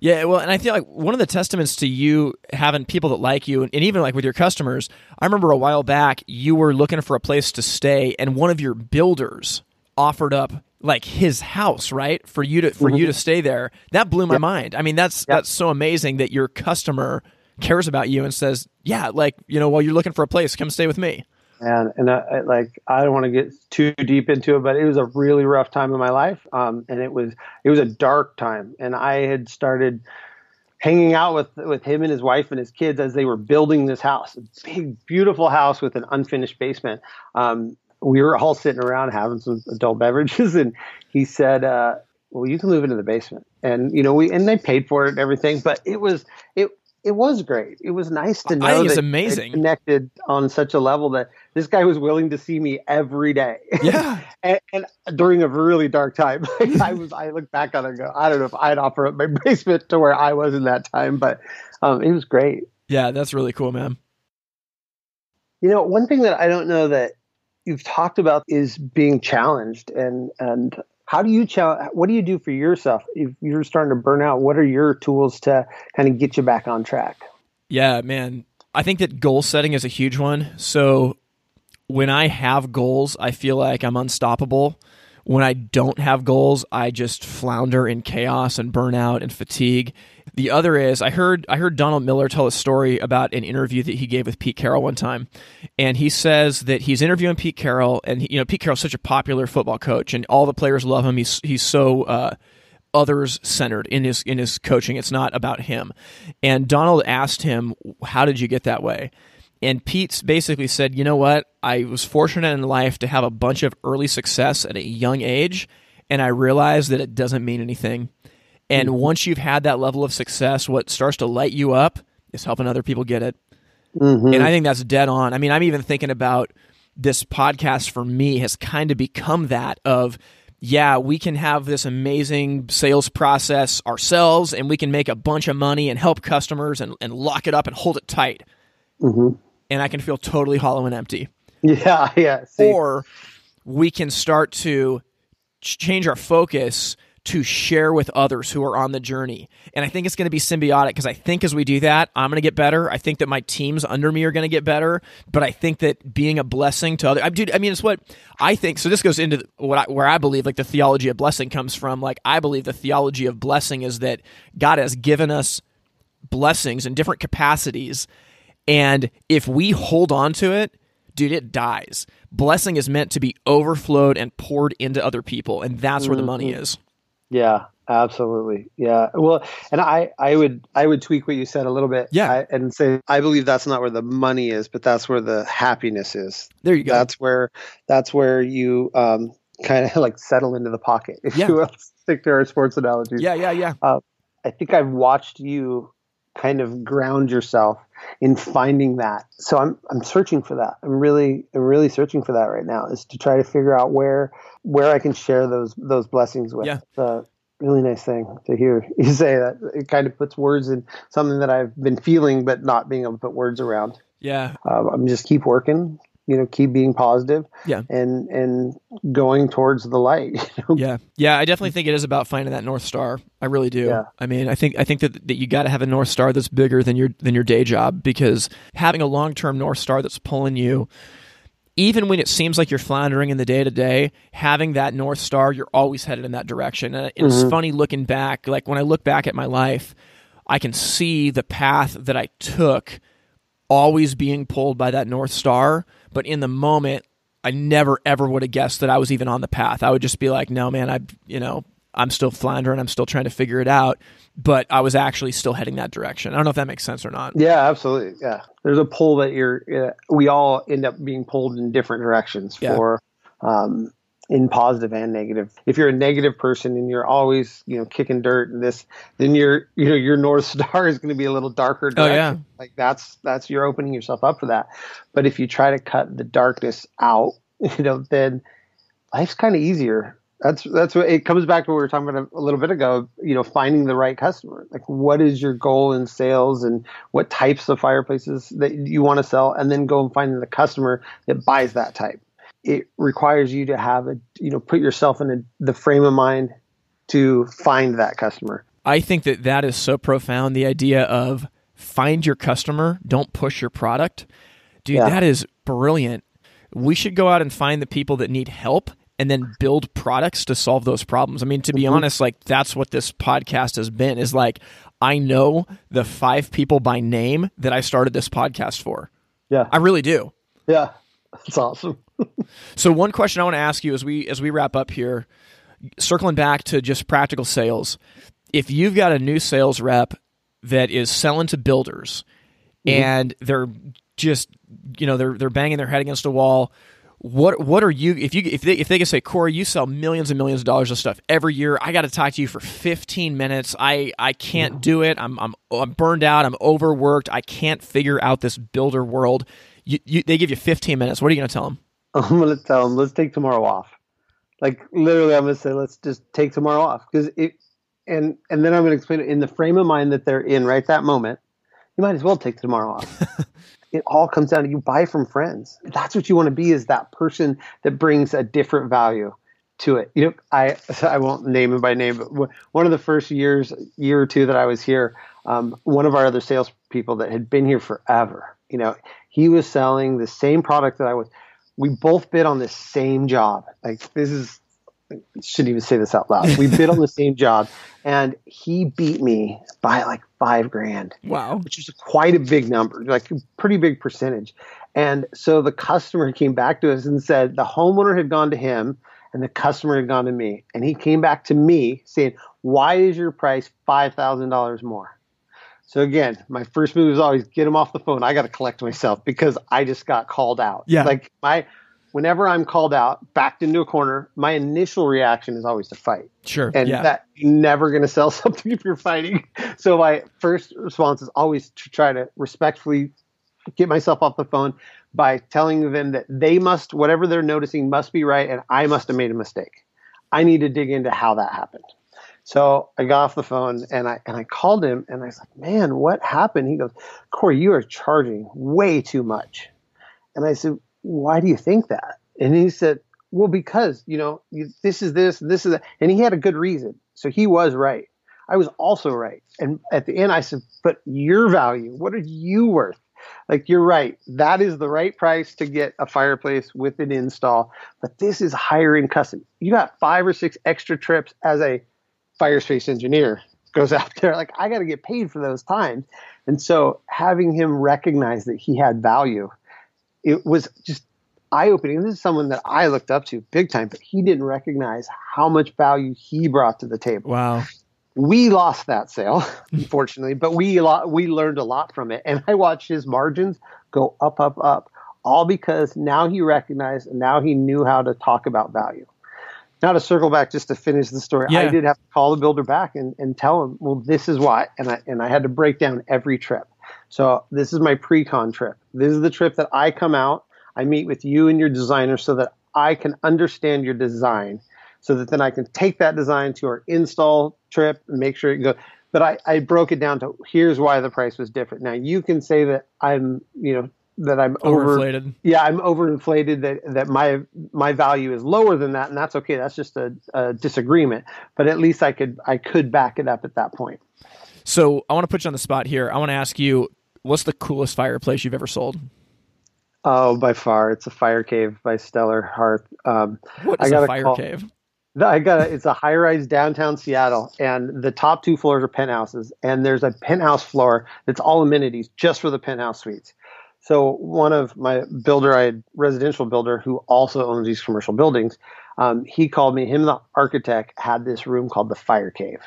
Yeah, well, and I feel like one of the testaments to you having people that like you, and even like with your customers, I remember a while back you were looking for a place to stay, and one of your builders offered up like his house, right, for you to for mm-hmm. you to stay there. That blew my yep. mind. I mean, that's yep. that's so amazing that your customer cares about you and says, "Yeah, like you know, while you're looking for a place, come stay with me." And and I, like I don't want to get too deep into it, but it was a really rough time in my life, um, and it was it was a dark time, and I had started hanging out with with him and his wife and his kids as they were building this house, a big beautiful house with an unfinished basement. Um, we were all sitting around having some adult (laughs) beverages, and he said. Uh, well, you can move into the basement, and you know we and they paid for it and everything, but it was it it was great. It was nice to know I think it's amazing. connected on such a level that this guy was willing to see me every day. Yeah, (laughs) and, and, during a really dark time, (laughs) I was. I look back on it and go, I don't know if I'd offer up my (laughs) basement to where I was in that time, but um, it was great. Yeah, that's really cool, man. You know, one thing that I don't know that you've talked about is being challenged and and how do you challenge what do you do for yourself? If you're starting to burn out what are your tools to kind of get you back on track? Yeah man. I think that goal setting is a huge one. So when i have goals i feel like i'm unstoppable. When i don't have goals i just flounder in chaos and burnout and fatigue the other is I heard I heard Donald Miller tell a story about an interview that he gave with Pete Carroll one time, and he says that he's interviewing Pete Carroll, and he, you know Pete Carroll's such a popular football coach, and all the players love him. He's he's so uh, others centered in his in his coaching. It's not about him. And Donald asked him, "How did you get that way?" And Pete's basically said, "You know what? I was fortunate in life to have a bunch of early success at a young age, and I realized that it doesn't mean anything." And mm-hmm. once you've had that level of success, what starts to light you up is helping other people get it. Mm-hmm. And I think that's dead on. I mean, I'm even thinking about this podcast for me has kind of become that of yeah, we can have this amazing sales process ourselves and we can make a bunch of money and help customers and, and lock it up and hold it tight. Mm-hmm. And I can feel totally hollow and empty. (laughs) Yeah, yeah. See. Or we can start to change our focus to share with others who are on the journey. And I think it's going to be symbiotic because I think as we do that, I'm going to get better. I think that my teams under me are going to get better. But I think that being a blessing to other, I, dude, I mean, it's what I think. So this goes into what I, where I believe like the theology of blessing comes from. Like I believe the theology of blessing is that God has given us blessings in different capacities. And if we hold on to it, dude, it dies. Blessing is meant to be overflowed and poured into other people. And that's where the money mm-hmm. is. Yeah, absolutely. Yeah. Well, and I, I would, I would tweak what you said a little bit. Yeah. I, and say, I believe that's not where the money is, but that's where the happiness is. There you go. That's where, that's where you, um, kind of (laughs) like settle into the pocket. If yeah. you will stick to our sports analogies. Yeah. Yeah. Yeah. Uh, I think I've watched you kind of ground yourself in finding that. So I'm I'm searching for that. I'm really I'm really searching for that right now is to try to figure out where where I can share those those blessings with. Yeah. Uh, really nice thing to hear (laughs) you say that. It kind of puts words in something that I've been feeling but not being able to put words around. Yeah. Um, I'm just keep working, you know keep being positive yeah and and going towards the light (laughs) you know? yeah yeah i definitely think it is about finding that north star i really do yeah. i mean i think i think that, that you got to have a north star that's bigger than your than your day job because having a long-term north star that's pulling you even when it seems like you're floundering in the day to day, having that North Star, you're always headed in that direction. And it's mm-hmm. funny looking back. Like when I look back at my life, I can see the path that I took always being pulled by that North Star. But in the moment, I never ever would have guessed that I was even on the path. I would just be like, no, man, I, you know, I'm still floundering. I'm still trying to figure it out. But I was actually still heading that direction. I don't know if that makes sense or not. Yeah, absolutely. Yeah. There's a pull that you're, uh, we all end up being pulled in different directions yeah. for, um, in positive and negative. If you're a negative person and you're always, you know, kicking dirt and this, then your, you know, your north (laughs) star is going to be a little darker. Direction. Oh yeah. Like that's that's you're opening yourself up for that. But if you try to cut the darkness out, (laughs) you know, then life's kind of easier. That's that's what it comes back to what we were talking about a, a little bit ago. You know, finding the right customer. Like, what is your goal in sales, and what types of fireplaces that you want to sell, and then go and find the customer that buys that type it requires you to have a you know put yourself in a, the frame of mind to find that customer. I think that that is so profound. The idea of find your customer, don't push your product, dude. Yeah. That is brilliant. We should go out and find the people that need help and then build products to solve those problems. I mean, to be mm-hmm. honest, like that's what this podcast has been is like I know the five people by name that I started this podcast for. Yeah. I really do. Yeah. (laughs) That's awesome (laughs) so one question I want to ask you as we as we wrap up here, circling back to just practical sales, if you've got a new sales rep that is selling to builders mm-hmm. and they're just you know they're they're banging their head against a wall what what are you if you if they if they can say Cory you sell millions and millions of dollars of stuff every year. I got to talk to you for 15 minutes. I I can't do it. I'm I'm I'm burned out. I'm overworked. I can't figure out this builder world. You, you, they give you 15 minutes. What are you going to tell them I'm gonna tell them let's take tomorrow off. Like literally, I'm gonna say let's just take tomorrow off because it, and and then I'm gonna explain it in the frame of mind that they're in right that moment. you might as well take tomorrow off. (laughs) it all comes down to you buy from friends. That's what you want to be is that person that brings a different value to it. You know, I (laughs) I won't name him by name, but one of the first years, year or two that I was here, um, one of our other salespeople that had been here forever, you know, he was selling the same product that I was. We both bid on the same job. Like this is shouldn't even say this out loud. We bid on the same job, and he beat me by like five grand. Wow, which is quite a big number, like a pretty big percentage. And so the customer came back to us and said the homeowner had gone to him, and the customer had gone to me, and he came back to me saying, "Why is your price five thousand dollars more?" So again, my first move is always get him off the phone. I got to collect myself because I just got called out. Yeah, like my whenever I'm called out, backed into a corner, my initial reaction is always to fight. Sure. And yeah. that you're never going to sell (laughs) something if you're fighting. So my first response is always to try to respectfully get myself off the phone by telling them that they must, whatever they're noticing must be right and I must have made a mistake. I need to dig into how that happened. So I got off the phone and I and I called him and I was like, "Man, what happened?" He goes, "Cory, you are charging way too much." And I said, why do you think that? And he said, well, because, you know, this is this, this is that. And he had a good reason. So he was right. I was also right. And at the end, I said, but your value, what are you worth? Like, you're right. That is the right price to get a fireplace with an install. But this is higher in custom. You got five or six extra trips as a fire space engineer goes out there. Like, I got to get paid for those times. And so having him recognize that he had value it was just eye opening. This is someone that I looked up to big time, but he didn't recognize how much value he brought to the table. Wow. We lost that sale, (laughs) unfortunately, but we we learned a lot from it. And I watched his margins go up, up, up, all because now he recognized and now he knew how to talk about value. Now to circle back just to finish the story, yeah. I did have to call the builder back and, and tell him, well, this is why. And I, and I had to break down every trip. So this is my pre-con trip. This is the trip that I come out. I meet with you and your designer so that I can understand your design, so that then I can take that design to our install trip and make sure it goes. But I, I broke it down to here's why the price was different. Now you can say that I'm, you know, that I'm overinflated. Over, yeah, I'm overinflated. That that my my value is lower than that, and that's okay. That's just a, a disagreement. But at least I could I could back it up at that point. So I want to put you on the spot here. I want to ask you, what's the coolest fireplace you've ever sold? Oh, by far, it's a fire cave by Stellar Hearth. Um, what is a fire call, cave? I got a, it's a high rise downtown Seattle, and the top two floors are penthouses, and there's a penthouse floor that's all amenities just for the penthouse suites. So one of my builder, I had residential builder who also owns these commercial buildings. Um, he called me. Him, the architect, had this room called the fire cave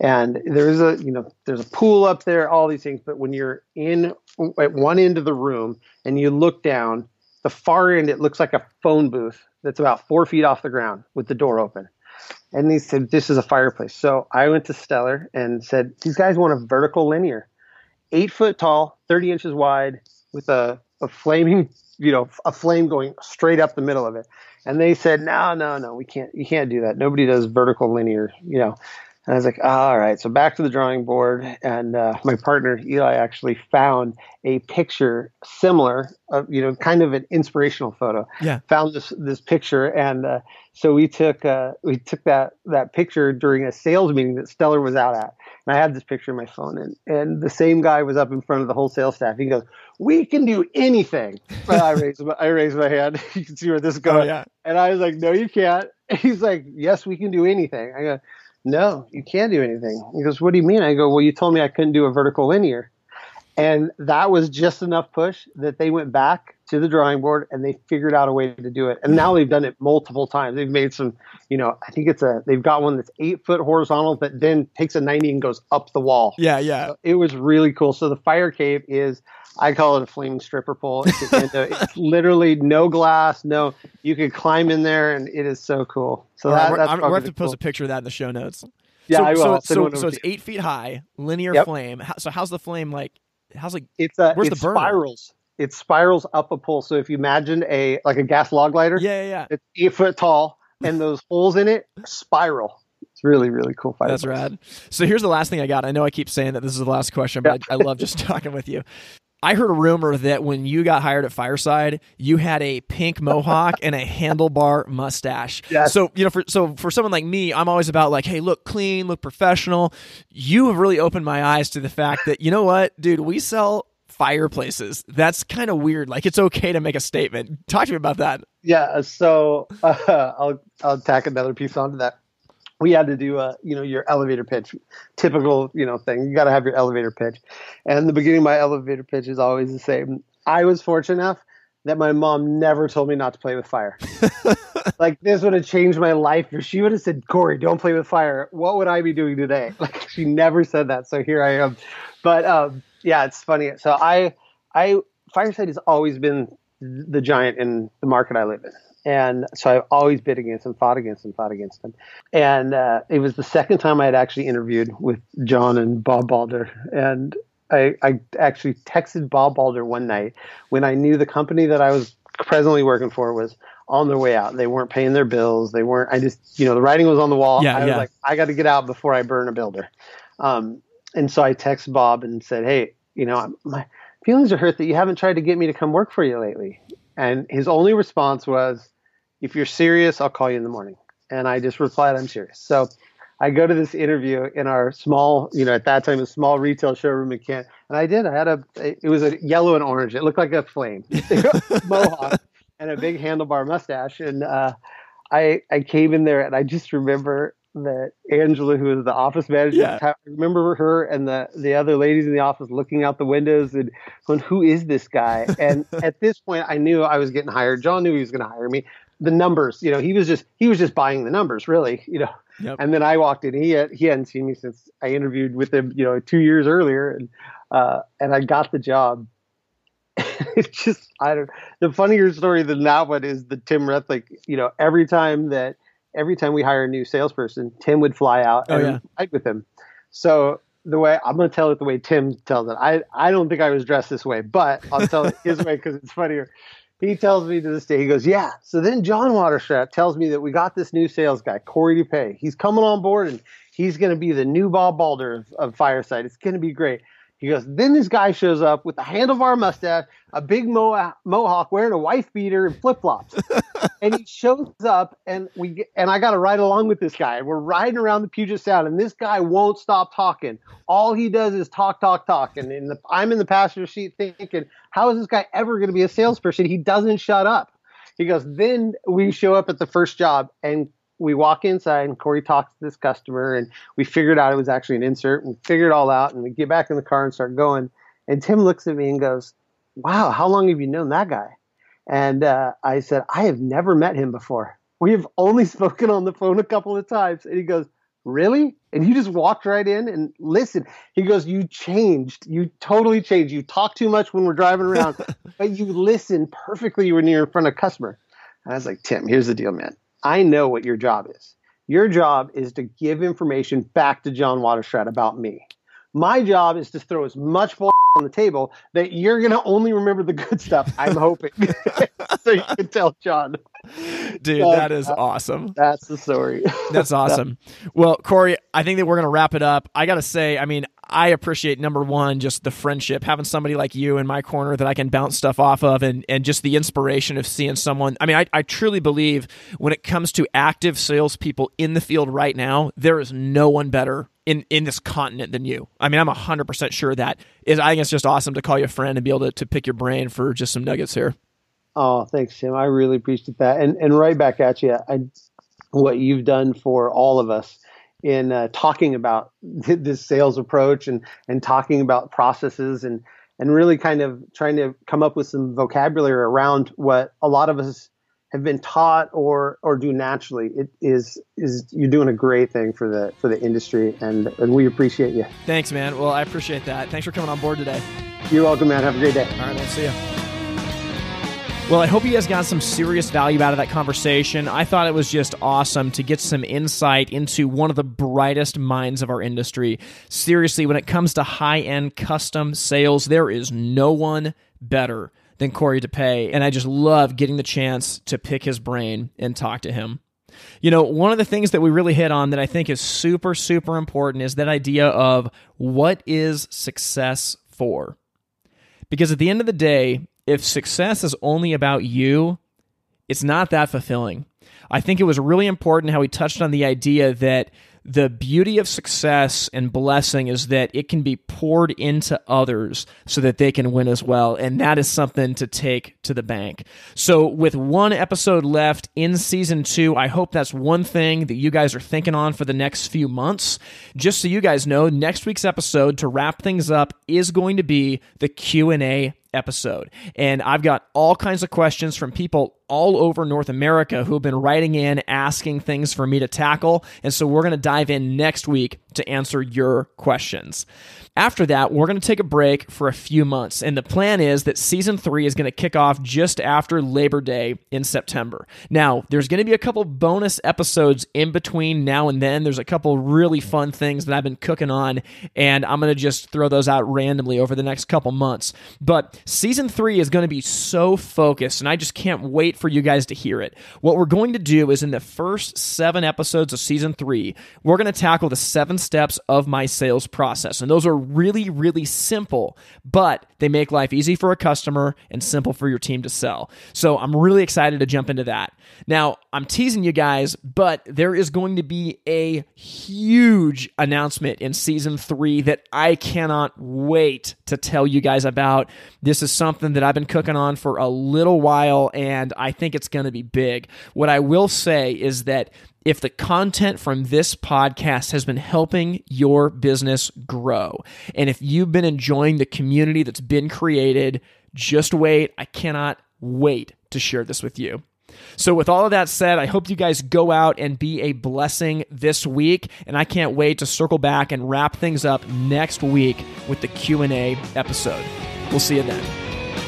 and there's a you know there's a pool up there all these things but when you're in at one end of the room and you look down the far end it looks like a phone booth that's about four feet off the ground with the door open and he said this is a fireplace so i went to stellar and said these guys want a vertical linear eight foot tall 30 inches wide with a, a flaming you know a flame going straight up the middle of it. And they said no no no we can't you can't do that. Nobody does vertical linear you know and I was like, oh, all right. So back to the drawing board. And uh, my partner, Eli, actually found a picture similar, of, you know, kind of an inspirational photo. Yeah. Found this this picture. And uh, so we took uh, we took that, that picture during a sales meeting that Stellar was out at. And I had this picture in my phone. And, and the same guy was up in front of the whole sales staff. He goes, we can do anything. I raised my, I raised my hand. (laughs) you can see where this is going. Oh, yeah. And I was like, no, you can't. (laughs) He's like, yes, we can do anything. I go, no, you can't do anything. He goes, what do you mean? I go, well, you told me I couldn't do a vertical linear. And that was just enough push that they went back to the drawing board and they figured out a way to do it. And now they've done it multiple times. They've made some, you know, I think it's a, they've got one that's eight foot horizontal that then takes a 90 and goes up the wall. Yeah, yeah. So it was really cool. So the fire cave is, I call it a flaming stripper pole. It's, it's (laughs) literally no glass, no, you can climb in there and it is so cool. So that, we're, that's we're have to cool. post a picture of that in the show notes. Yeah, so, I will. So, so, so it's eight feet high, linear yep. flame. So how's the flame like? How's like? It's a, where's it's the burner? spirals. It spirals up a pole. So if you imagine a like a gas log lighter, yeah, yeah, yeah. it's eight foot tall, and those holes in it spiral. it's really really cool fight. That's rad. So here's the last thing I got. I know I keep saying that this is the last question, but yeah. I, I love just (laughs) talking with you. I heard a rumor that when you got hired at Fireside, you had a pink mohawk and a handlebar mustache. Yes. So, you know, for so for someone like me, I'm always about like, hey, look clean, look professional. You have really opened my eyes to the fact that, you know what, dude, we sell fireplaces. That's kind of weird. Like it's okay to make a statement. Talk to me about that. Yeah, so uh, (laughs) I'll I'll tack another piece onto that. We had to do a you know your elevator pitch. Typical you know thing. You got to have your elevator pitch. And the beginning of my elevator pitch is always the same. I was fortunate enough that my mom never told me not to play with fire. (laughs) Like this would have changed my life if she would have said cory don't play with fire. What would i be doing today? (laughs) Like she never said that so here i am. But um, yeah it's funny so i i fireside has always been the giant in the market i live in and so I've always bid against him, fought against him, fought against him. And uh, it was the second time I had actually interviewed with John and Bob Balder. And I, I actually texted Bob Balder one night when I knew the company that I was presently working for was on their way out. They weren't paying their bills. They weren't, I just, you know, the writing was on the wall. Yeah, I was like, I got to get out before I burn a builder. Um, and so I texted Bob and said, Hey, you know, my feelings are hurt that you haven't tried to get me to come work for you lately. And his only response was, if you're serious, I'll call you in the morning. And I just replied, I'm serious. So I go to this interview in our small, you know, at that time, a small retail showroom in Kent. And I did. I had a, it was a yellow and orange. It looked like a flame, (laughs) mohawk, and a big handlebar mustache. And uh, I, I came in there and I just remember that Angela, who was the office manager, yeah. I remember her and the, the other ladies in the office looking out the windows and going, who is this guy? (laughs) And at this point, I knew I was getting hired. John knew he was going to hire me the numbers. You know, he was just he was just buying the numbers, really. (laughs) You know, yep. and then I walked in. He had, he hadn't seen me since I interviewed with him. You know, two years earlier, and uh, and I got the job. (laughs) it's just I don't. The funnier story than that one is the Tim Rethlick. You know, every time that every time we hire a new salesperson, Tim would fly out oh, and yeah. fight with him. So the way I'm going to tell it the way Tim tells it. I I don't think I was dressed this way, but I'll tell it his way because it's funnier he tells me to this day, he goes, Yeah. So then John Waterstrat tells me that we got this new sales guy, Cory Dupuy. He's coming on board and he's going to be the new Bob Balder of, of Fireside. It's going to be great. He goes, then this guy shows up with a handlebar mustache, a big mo- mohawk, wearing a wife beater and flip flops, (laughs) and he shows up, and we get, and I got to ride along with this guy, we're riding around the Puget Sound, and this guy won't stop talking. All he does is talk, talk, talk, and in the, I'm in the passenger seat thinking, how is this guy ever going to be a salesperson? He doesn't shut up. He goes, then we show up at the first job, and we walk inside and Cory talks to this customer and we figured out it was actually an insert and we figured it all out and we get back in the car and start going. And Tim looks at me and goes, Wow, how long have you known that guy? And uh, I said, I have never met him before. We have only (laughs) spoken on the phone a couple of times. And he goes, Really? And you just walked right in and listen. He goes, You changed. You totally changed. You talk too much when we're driving around, (laughs) but you listen perfectly when you're in front of a customer. And I was like, Tim, here's the deal, man. I know what your job is. Your job is to give information back to John Waterstrat about me. My job is to throw as much bull (laughs) on the table that you're going to only remember the good stuff. I'm hoping. (laughs) so you can tell John. Dude, that is uh, awesome. That's the story. That's (laughs) awesome. Well, Cory, I think that we're going to wrap it up. I got to say, I mean, I appreciate number one, just the friendship, having somebody like you in my corner that I can bounce stuff off of, and, and just the inspiration of seeing someone. I mean, I, I truly believe when it comes to active salespeople in the field right now, there is no one better in, in this continent than you. I mean, I'm 100% sure that is, I think it's just awesome to call you a friend and be able to, to pick your brain for just some nuggets here. Oh, thanks, Tim. I really appreciate that. And, and right back at you, I, what you've done for all of us in uh, talking about (laughs) this sales approach and and talking about processes and and really kind of trying to come up with some vocabulary around what a lot of us have been taught or or do naturally. It is is you're doing a great thing for the for the industry and and we appreciate you. Thanks man. Well i appreciate that. Thanks for coming on board today. You're welcome man. Have a great day. All right man. See you well, I hope you guys got some serious value out of that conversation. I thought it was just awesome to get some insight into one of the brightest minds of our industry. Seriously, when it comes to high end custom sales, there is no one better than Cory Dupuy. And I just love getting the chance to pick his brain and talk to him. You know, one of the things that we really hit on that I think is super, super important is that idea of what is success for? Because at the end of the day, if success is only about you, it's not that fulfilling. I think it was really important how he touched on the idea that the beauty of success and blessing is that it can be poured into others so that they can win as well. And that is something to take to the bank. So, with one episode left in season two, I hope that's one thing that you guys are thinking on for the next few months. Just so you guys know, next week's episode to wrap things up is going to be the Q&A episode. And I've got all kinds of questions from people all over North America who have been writing in asking things for me to tackle. And so we're going to dive in next week to answer your questions. After that, we're going to take a break for a few months. And the plan is that season three is going to kick off just after Labor Day in September. Now, there's going to be a couple bonus episodes in between now and then. There's a couple really fun things that I've been cooking on, and I'm going to just throw those out randomly over the next couple months. But season three is going to be so focused, and I just can't wait for you guys to hear it. What we're going to do is in the first seven episodes of season three, we're going to tackle the seven steps of my sales process. And those are really, really simple, but they make life easy for a customer and simple for your team to sell. So I'm really excited to jump into that. Now, I'm teasing you guys, but there is going to be a huge announcement in season three that I cannot wait to tell you guys about. This is something that I've been cooking on for a little while, and I think it's going to be big. What I will say is that if the content from this podcast has been helping your business grow, and if you've been enjoying the community that's been created, just wait. I cannot wait to share this with you. So with all of that said, I hope you guys go out and be a blessing this week and I can't wait to circle back and wrap things up next week with the Q&A episode. We'll see you then.